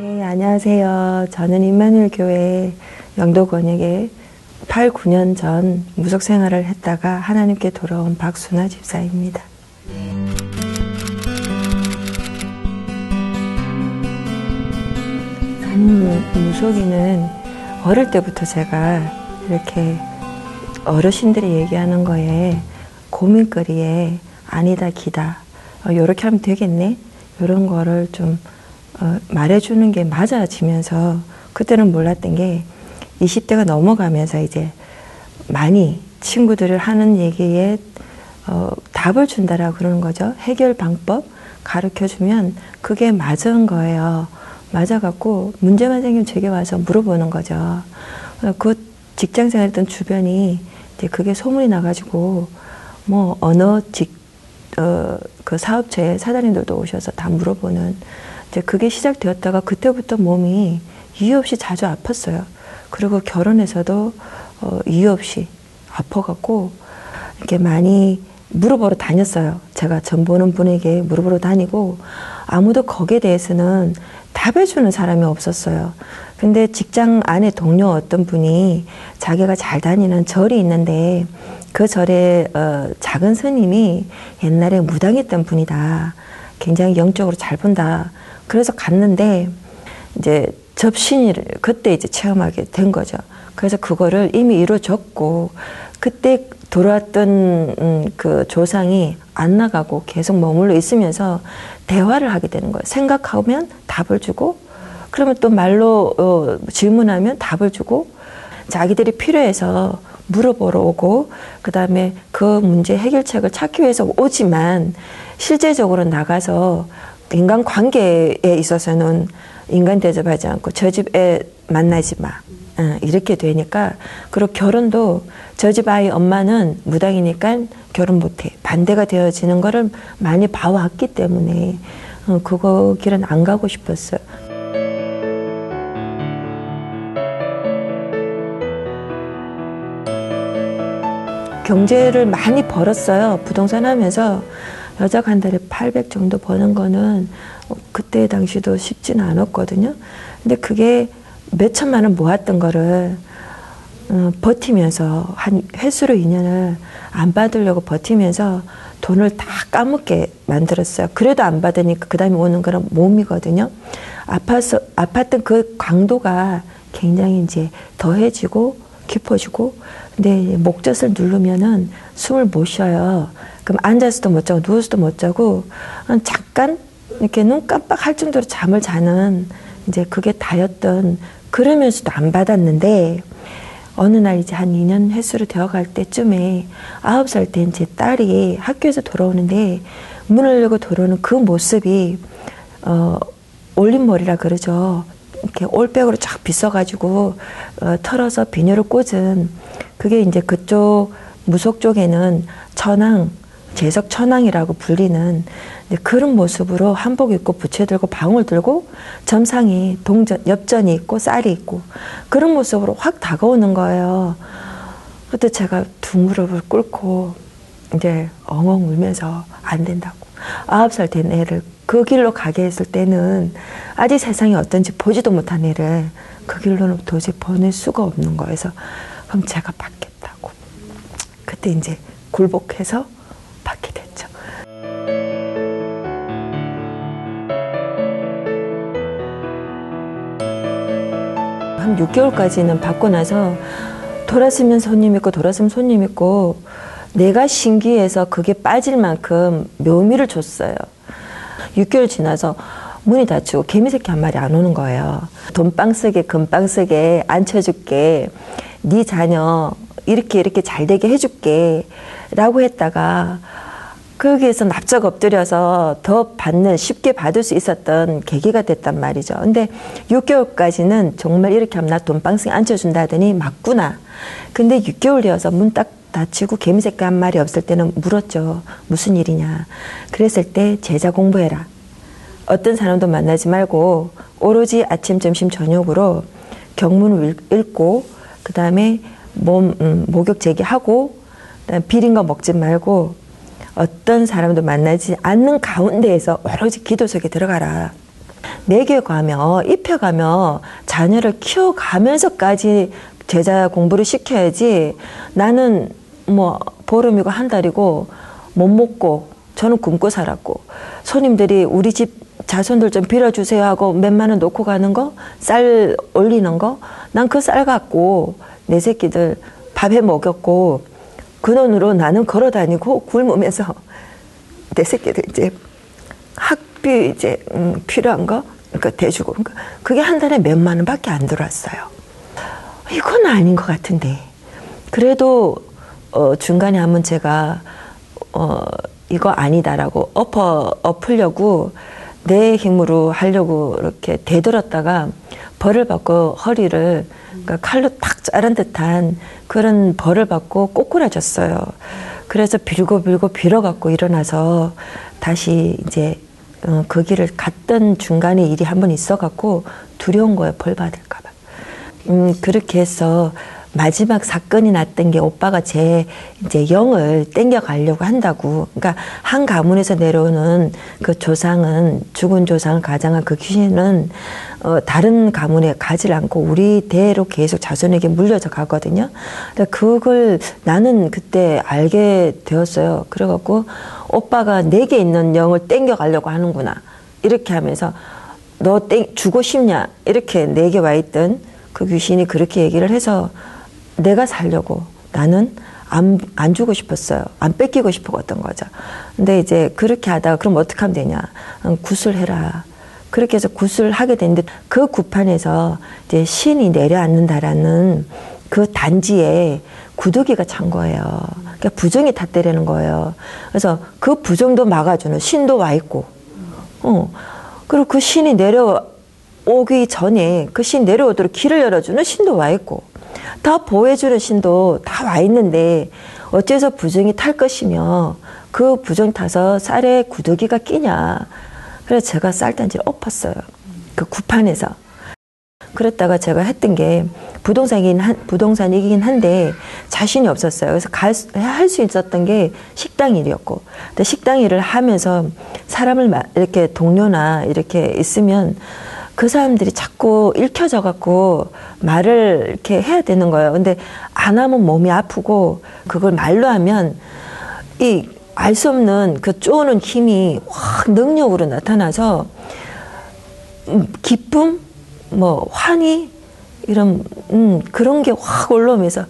네, 안녕하세요. 저는 임마누엘 교회 영도 권역에 8, 9년 전 무속 생활을 했다가 하나님께 돌아온 박순아 집사입니다. 산 무속인은 어릴 때부터 제가 이렇게 어르신들이 얘기하는 거에 고민거리에 아니다 기다 어, 이렇게 하면 되겠네 이런 거를 좀 어, 말해주는 게 맞아지면서 그때는 몰랐던 게 20대가 넘어가면서 이제 많이 친구들을 하는 얘기에 어, 답을 준다라고 그러는 거죠. 해결 방법 가르쳐 주면 그게 맞은 거예요. 맞아갖고 문제만 생기면 제게 와서 물어보는 거죠. 어, 그 직장 생활했던 주변이 이제 그게 소문이 나가지고 뭐 어느 직, 어, 그 사업체의 사장님들도 오셔서 다 물어보는 이제 그게 시작되었다가 그때부터 몸이 이유 없이 자주 아팠어요. 그리고 결혼해서도 어, 이유 없이 아파갖고 이렇게 많이 물어보러 다녔어요. 제가 전 보는 분에게 물어보러 다니고 아무도 거기에 대해서는 답해주는 사람이 없었어요. 근데 직장 안에 동료 어떤 분이 자기가 잘 다니는 절이 있는데 그 절에 어, 작은 스님이 옛날에 무당했던 분이다. 굉장히 영적으로 잘 본다. 그래서 갔는데 이제 접신을 그때 이제 체험하게 된 거죠. 그래서 그거를 이미 이루어졌고 그때 들어왔던 음, 그 조상이 안 나가고 계속 머물러 있으면서 대화를 하게 되는 거예요. 생각하면 답을 주고 그러면 또 말로 어, 질문하면 답을 주고 자기들이 필요해서 물어보러 오고 그 다음에 그 문제 해결책을 찾기 위해서 오지만 실제적으로 나가서 인간 관계에 있어서는 인간 대접하지 않고 저 집에 만나지 마. 어, 이렇게 되니까 그리고 결혼도 저집 아이 엄마는 무당이니까 결혼 못해 반대가 되어지는 거를 많이 봐왔기 때문에 어, 그거 길은 안 가고 싶었어요. 경제를 많이 벌었어요. 부동산 하면서 여자가 한 달에 800 정도 버는 거는 그때 당시도 쉽지는 않았거든요. 근데 그게 몇 천만 원 모았던 거를 어, 버티면서 한 횟수로 인연을 안 받으려고 버티면서 돈을 다 까먹게 만들었어요. 그래도 안 받으니까 그 다음에 오는 거는 몸이거든요. 아파서, 아팠던 그 강도가 굉장히 이제 더해지고 깊어지고 근데 목젖을 누르면은 숨을 못 쉬어요. 그럼 앉아서도 못 자고 누워서도 못 자고 잠깐 이렇게 눈 깜빡할 정도로 잠을 자는 이제 그게 다였던 그러면서도 안 받았는데 어느 날 이제 한 2년 횟수로 되어갈 때쯤에 아홉 살된 제 딸이 학교에서 돌아오는데 문을 열고 돌아오는 그 모습이 어 올림머리라 그러죠. 이렇게 올백으로 쫙 빗어가지고 어, 털어서 비녀를 꽂은 그게 이제 그쪽 무속 쪽에는 천왕 재석 천왕이라고 불리는 그런 모습으로 한복 입고 부채 들고 방울 들고 점상에 동전 엽전이 있고 쌀이 있고 그런 모습으로 확 다가오는 거예요. 그때 제가 두 무릎을 꿇고 이제 엉엉 울면서 안 된다고. 아홉 살 된 애를 그 길로 가게 했을 때는 아직 세상이 어떤지 보지도 못한 애를 그 길로는 도저히 보낼 수가 없는 거여서 그럼 제가 받겠다고. 그때 이제 굴복해서 받게 됐죠. 한 6개월까지는 받고 나서 돌았으면 손님 있고 돌았으면 손님 있고 내가 신기해서 그게 빠질 만큼 묘미를 줬어요. 6개월 지나서 문이 닫히고 개미새끼 한 마리 안 오는 거예요. 돈빵 쓰게 금빵 쓰게 앉혀줄게. 네 자녀 이렇게 이렇게 잘 되게 해줄게. 라고 했다가 거기에서 납작 엎드려서 더 받는 쉽게 받을 수 있었던 계기가 됐단 말이죠. 근데 6개월까지는 정말 이렇게 하면 나 돈방석에 앉혀준다 하더니 맞구나. 근데 6개월 되어서 문 딱 닫히고 개미새끼 한 마리 없을 때는 물었죠. 무슨 일이냐. 그랬을 때 제자 공부해라. 어떤 사람도 만나지 말고 오로지 아침, 점심, 저녁으로 경문을 읽고 그 다음에 몸 음, 목욕 제기하고 비린 거 먹지 말고 어떤 사람도 만나지 않는 가운데에서 오로지 기도 속에 들어가라. 매겨가며 입혀가며 자녀를 키워가면서까지 제자 공부를 시켜야지 나는 뭐 보름이고 한 달이고 못 먹고 저는 굶고 살았고 손님들이 우리 집 자손들 좀 빌어주세요 하고 몇만 원 놓고 가는 거 쌀 올리는 거 난 그 쌀 갖고 내 새끼들 밥해 먹였고 그 돈으로 나는 걸어 다니고 굶으면서 내 새끼들 이제 학비 이제 음, 필요한 거? 그러니까 대주고. 그러니까 그게 한 달에 몇만 원밖에 안 들어왔어요. 이건 아닌 것 같은데. 그래도 어, 중간에 한번 제가 어, 이거 아니다라고 엎어 엎으려고 내 힘으로 하려고 이렇게 대들었다가 벌을 받고 허리를 그러니까 칼로 탁 자른 듯한 그런 벌을 받고 꼬꾸라졌어요. 그래서 빌고 빌고 빌어갖고 일어나서 다시 이제 어, 그 길을 갔던 중간에 일이 한 번 있어갖고 두려운 거예요. 벌 받을까봐. 음, 그렇게 해서 마지막 사건이 났던 게 오빠가 제 이제 영을 땡겨 가려고 한다고. 그러니까 한 가문에서 내려오는 그 조상은 죽은 조상을 가장한 그 귀신은 어 다른 가문에 가지 않고 우리 대로 계속 자손에게 물려져 가거든요. 근데 그걸 나는 그때 알게 되었어요. 그래갖고 오빠가 내게 있는 영을 땡겨 가려고 하는구나. 이렇게 하면서 너 땡, 주고 싶냐? 이렇게 내게 와 있던 그 귀신이 그렇게 얘기를 해서 내가 살려고 나는 안, 안 주고 싶었어요. 안 뺏기고 싶었던 거죠. 근데 이제 그렇게 하다가 그럼 어떻게 하면 되냐. 음, 구슬해라. 그렇게 해서 구슬을 하게 됐는데 그 구판에서 이제 신이 내려앉는다라는 그 단지에 구더기가 찬 거예요. 그러니까 부정이 탔대라는 거예요. 그래서 그 부정도 막아주는 신도 와 있고, 어. 그리고 그 신이 내려오기 전에 그 신 내려오도록 길을 열어주는 신도 와 있고, 다 보호해주는 신도 다 와 있는데 어째서 부정이 탈 것이며 그 부정 타서 쌀에 구더기가 끼냐. 그래서 제가 쌀단지를 엎었어요. 그 구판에서. 그랬다가 제가 했던 게 부동산이긴 한, 부동산이긴 한데 자신이 없었어요. 그래서 할 수 있었던 게 식당 일이었고. 근데 식당 일을 하면서 사람을 이렇게 동료나 이렇게 있으면 그 사람들이 자꾸 읽혀져 갖고 말을 이렇게 해야 되는 거예요. 근데 안 하면 몸이 아프고 그걸 말로 하면 이 알 수 없는 그 쪼는 힘이 확 능력으로 나타나서 음, 기쁨, 뭐 환희 이런 음, 그런 게 확 올라오면서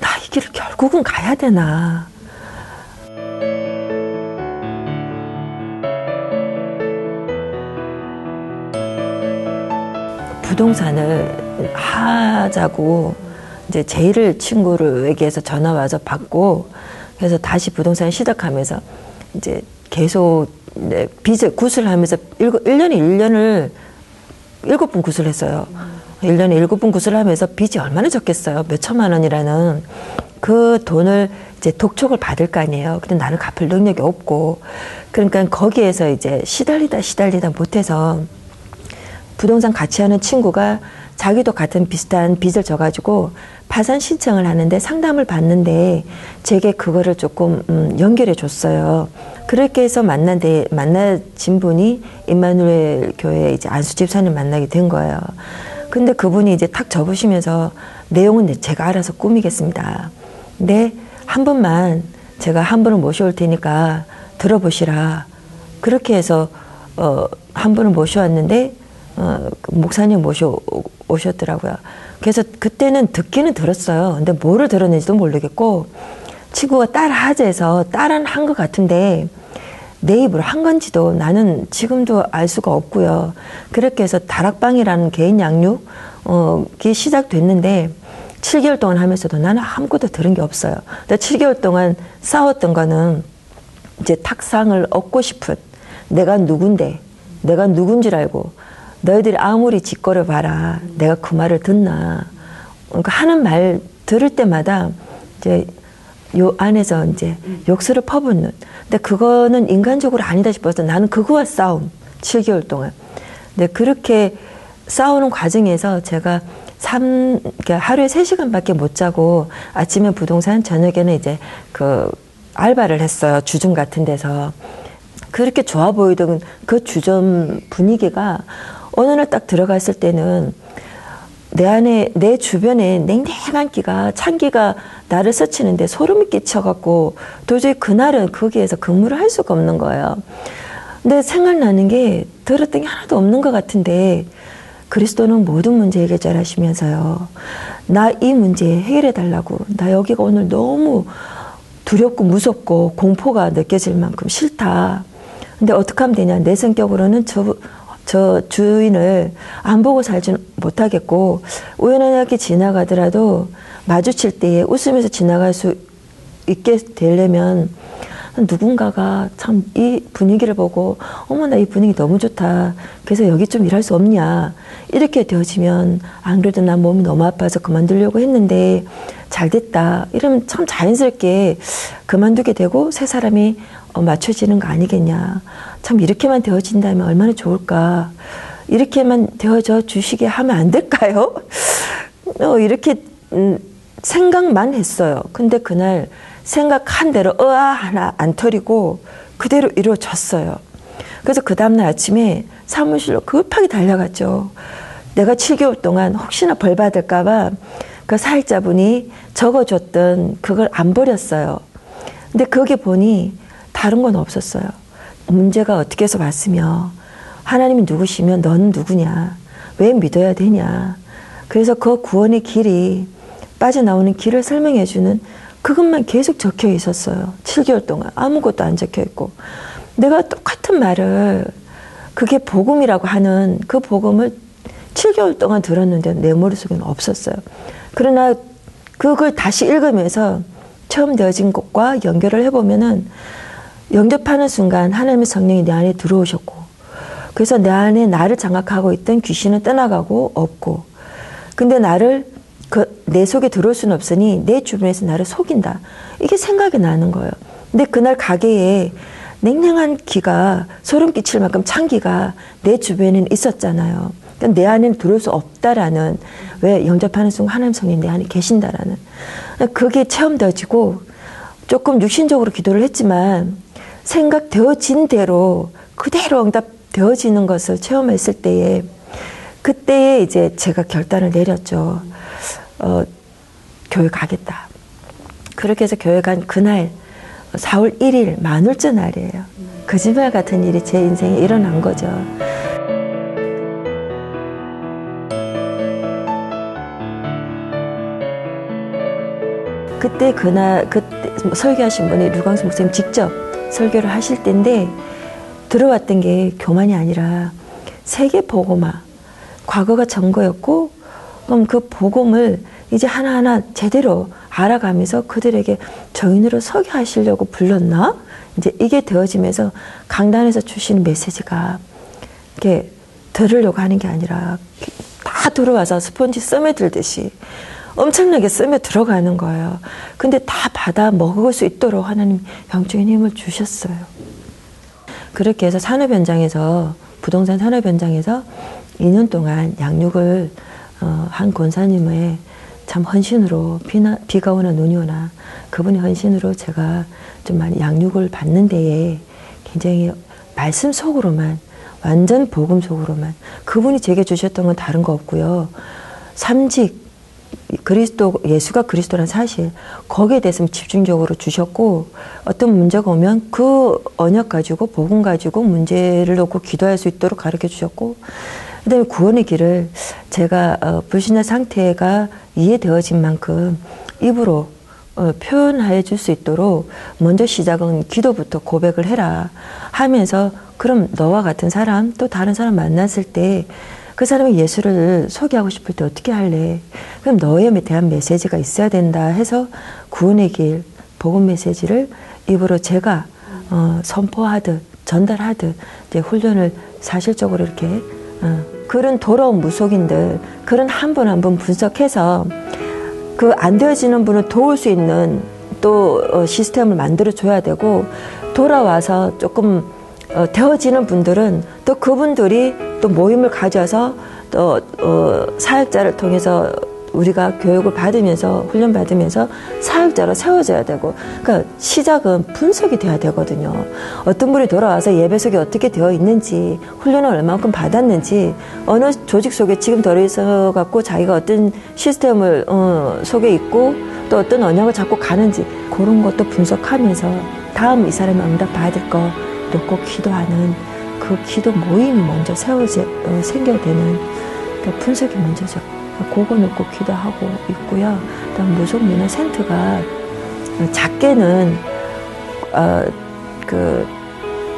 나 이 길을 결국은 가야 되나. 부동산을 하자고 이제 제일 친구를에게서 전화 와서 받고 그래서 다시 부동산 시작하면서 이제 계속 네, 빚을 구슬하면서 일곱, 1년에 1년을 일곱 번 구슬했어요. 1년에 일곱 번 구슬하면서 빚이 얼마나 적겠어요. 몇 천만 원이라는 그 돈을 이제 독촉을 받을 거 아니에요. 근데 나는 갚을 능력이 없고 그러니까 거기에서 이제 시달리다 시달리다 못해서 부동산 같이 하는 친구가 자기도 같은 비슷한 빚을 져가지고 파산 신청을 하는데 상담을 받는데 제게 그거를 조금 음, 연결해 줬어요. 그렇게 해서 만난 데 만나진 분이 임마누엘 교회 이제 안수 집사님 만나게 된 거예요. 근데 그분이 이제 탁 접으시면서 내용은 제가 알아서 꾸미겠습니다. 근데 한 번만 제가 한 분을 모셔올 테니까 들어보시라. 그렇게 해서 어, 한 분을 모셔왔는데 어, 그 목사님 모셔 오셨더라고요. 그래서 그때는 듣기는 들었어요. 근데 뭐를 들었는지도 모르겠고 친구가 따라하재서 따라는 한것 같은데 내 입으로 한 건지도 나는 지금도 알 수가 없고요. 그렇게 해서 다락방이라는 개인 양육이 어, 시작됐는데 7개월 동안 하면서도 나는 아무것도 들은 게 없어요. 근데 7개월 동안 싸웠던 거는 이제 탁상을 얻고 싶은 내가 누군데 내가 누군줄 알고 너희들이 아무리 짓거려 봐라. 내가 그 말을 듣나. 그러니까 하는 말 들을 때마다 이제 요 안에서 이제 욕설을 퍼붓는. 근데 그거는 인간적으로 아니다 싶어서 나는 그거와 싸움. 7개월 동안. 근데 그렇게 싸우는 과정에서 제가 3, 그러니까 하루에 3시간밖에 못 자고 아침에 부동산, 저녁에는 이제 그 알바를 했어요. 주점 같은 데서. 그렇게 좋아 보이던 그 주점 분위기가 어느 날 딱 들어갔을 때는 내 안에, 내 주변에 냉랭한 기가, 찬 기가 나를 스치는데 소름이 끼쳐갖고 도저히 그날은 거기에서 근무를 할 수가 없는 거예요. 근데 생각나는 게 들었던 게 하나도 없는 것 같은데 그리스도는 모든 문제 해결 하시면서요. 나 이 문제 해결해 달라고. 나 여기가 오늘 너무 두렵고 무섭고 공포가 느껴질 만큼 싫다. 근데 어떻게 하면 되냐. 내 성격으로는 저, 저 주인을 안 보고 살지 못하겠고, 우연하게 지나가더라도 마주칠 때에 웃으면서 지나갈 수 있게 되려면 누군가가 참 이 분위기를 보고 어머나 이 분위기 너무 좋다. 그래서 여기 좀 일할 수 없냐. 이렇게 되어지면 안 그래도 난 몸이 너무 아파서 그만두려고 했는데 잘 됐다. 이러면 참 자연스럽게 그만두게 되고 새 사람이 어, 맞춰지는 거 아니겠냐. 참 이렇게만 되어진다면 얼마나 좋을까. 이렇게만 되어져 주시게 하면 안 될까요? 어, 이렇게 음, 생각만 했어요. 근데 그날 생각한 대로 으아 하나 안 터리고 그대로 이루어졌어요. 그래서 그 다음날 아침에 사무실로 급하게 달려갔죠. 내가 7개월 동안 혹시나 벌 받을까봐 그 사역자분이 적어줬던 그걸 안 버렸어요. 근데 거기 보니 다른 건 없었어요. 문제가 어떻게 해서 왔으며 하나님이 누구시면 너는 누구냐? 왜 믿어야 되냐? 그래서 그 구원의 길이 빠져나오는 길을 설명해 주는 그것만 계속 적혀 있었어요. 7개월 동안 아무것도 안 적혀 있고 내가 똑같은 말을 그게 복음이라고 하는 그 복음을 7개월 동안 들었는데 내 머릿속에는 없었어요. 그러나 그걸 다시 읽으면서 처음 되어진 것과 연결을 해보면은 영접하는 순간 하나님의 성령이 내 안에 들어오셨고 그래서 내 안에 나를 장악하고 있던 귀신은 떠나가고 없고 근데 나를 그 내 속에 들어올 수는 없으니 내 주변에서 나를 속인다. 이게 생각이 나는 거예요. 근데 그날 가게에 냉랭한 기가 소름 끼칠 만큼 찬 기가 내 주변에는 있었잖아요. 그러니까 내 안에는 들어올 수 없다라는 왜 영접하는 순간 하나님 성령 내 안에 계신다라는 그게 체험되어지고 조금 육신적으로 기도를 했지만 생각되어진 대로 그대로 응답되어지는 것을 체험했을 때에 그때에 이제 제가 결단을 내렸죠. 어, 교회 가겠다. 그렇게 해서 교회 간 그날 4월 1일 만월째 날이에요. 거짓말 같은 일이 제 인생에 일어난 거죠. 그때 그날 그때 설교하신 분이 류광수 목사님 직접 설교를 하실 때인데 들어왔던 게 교만이 아니라 세계 복음화 과거가 전거였고 그럼 그 복음을 이제 하나하나 제대로 알아가면서 그들에게 저인으로 서게 하시려고 불렀나? 이제 이게 되어지면서 강단에서 주시는 메시지가 이렇게 들으려고 하는 게 아니라 다 들어와서 스펀지 썸에 들듯이 엄청나게 썸에 들어가는 거예요. 근데 다 받아 먹을 수 있도록 하나님 영적인 힘을 주셨어요. 그렇게 해서 산업 현장에서 부동산 산업 현장에서 2년 동안 양육을 어, 한 권사님의 참 헌신으로 비나, 비가 오나 눈이 오나 그분의 헌신으로 제가 좀 많이 양육을 받는 데에 굉장히 말씀 속으로만 완전 복음 속으로만 그분이 제게 주셨던 건 다른 거 없고요. 삼직 그리스도 예수가 그리스도란 사실 거기에 대해서 집중적으로 주셨고 어떤 문제가 오면 그 언약 가지고 복음 가지고 문제를 놓고 기도할 수 있도록 가르쳐 주셨고 그다음에 구원의 길을 제가 어, 불신의 상태가 이해되어진 만큼 입으로 어, 표현해 줄 수 있도록 먼저 시작은 기도부터 고백을 해라 하면서 그럼 너와 같은 사람 또 다른 사람 만났을 때 그 사람이 예수를 소개하고 싶을 때 어떻게 할래? 그럼 너에 대한 메시지가 있어야 된다 해서 구원의 길, 복음 메시지를 입으로 제가 어, 선포하듯 전달하듯 이제 훈련을 사실적으로 이렇게 어, 그런 더러운 무속인들 그런 한 분 한 분 분석해서 그 안 되어지는 분을 도울 수 있는 또 어, 시스템을 만들어 줘야 되고 돌아와서 조금 어, 되어지는 분들은 또 그분들이 또 모임을 가져서 또 어, 사역자를 통해서 우리가 교육을 받으면서 훈련 받으면서 사역자로 세워져야 되고 그러니까 시작은 분석이 돼야 되거든요. 어떤 분이 돌아와서 예배 속에 어떻게 되어 있는지 훈련을 얼마만큼 받았는지 어느 조직 속에 지금 들어 있어 갖고 자기가 어떤 시스템을 어, 속에 있고 또 어떤 언약을 잡고 가는지 그런 것도 분석하면서 다음 이 사람이 응답 받을 거 놓고 기도하는 그 기도 모임이 먼저 세워져 어, 생겨야 되는 그러니까 분석이 먼저죠. 그거 놓고 기도하고 있고요. 그다음 무속문화 센터가 작게는 어, 그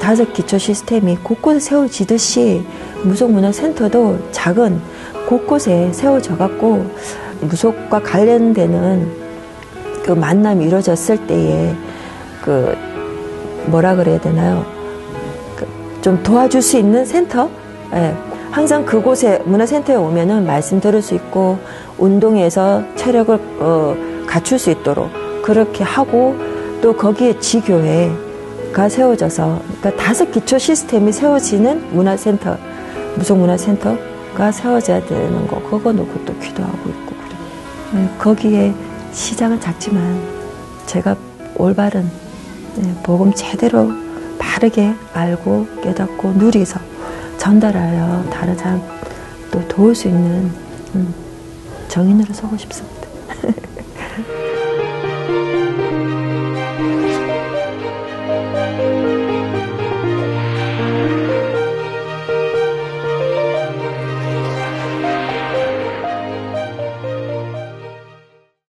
다섯 기초 시스템이 곳곳에 세워지듯이 무속문화 센터도 작은 곳곳에 세워져 갖고 무속과 관련되는 그 만남이 이루어졌을 때에 그 뭐라 그래야 되나요? 그좀 도와줄 수 있는 센터? 예, 항상 그곳에 문화센터에 오면은 말씀 들을 수 있고 운동에서 체력을 어, 갖출 수 있도록 그렇게 하고 또 거기에 지교회가 세워져서 그러니까 다섯 기초 시스템이 세워지는 문화센터 무속문화센터가 세워져야 되는 거. 그거 놓고 또 기도하고 있고 그래 네, 거기에 시작은 작지만 제가 올바른 네, 복음 제대로 바르게 알고 깨닫고 누리서 전달하여 다른 사람 또 도울 수 있는 음, 정인으로 서고 싶습니다.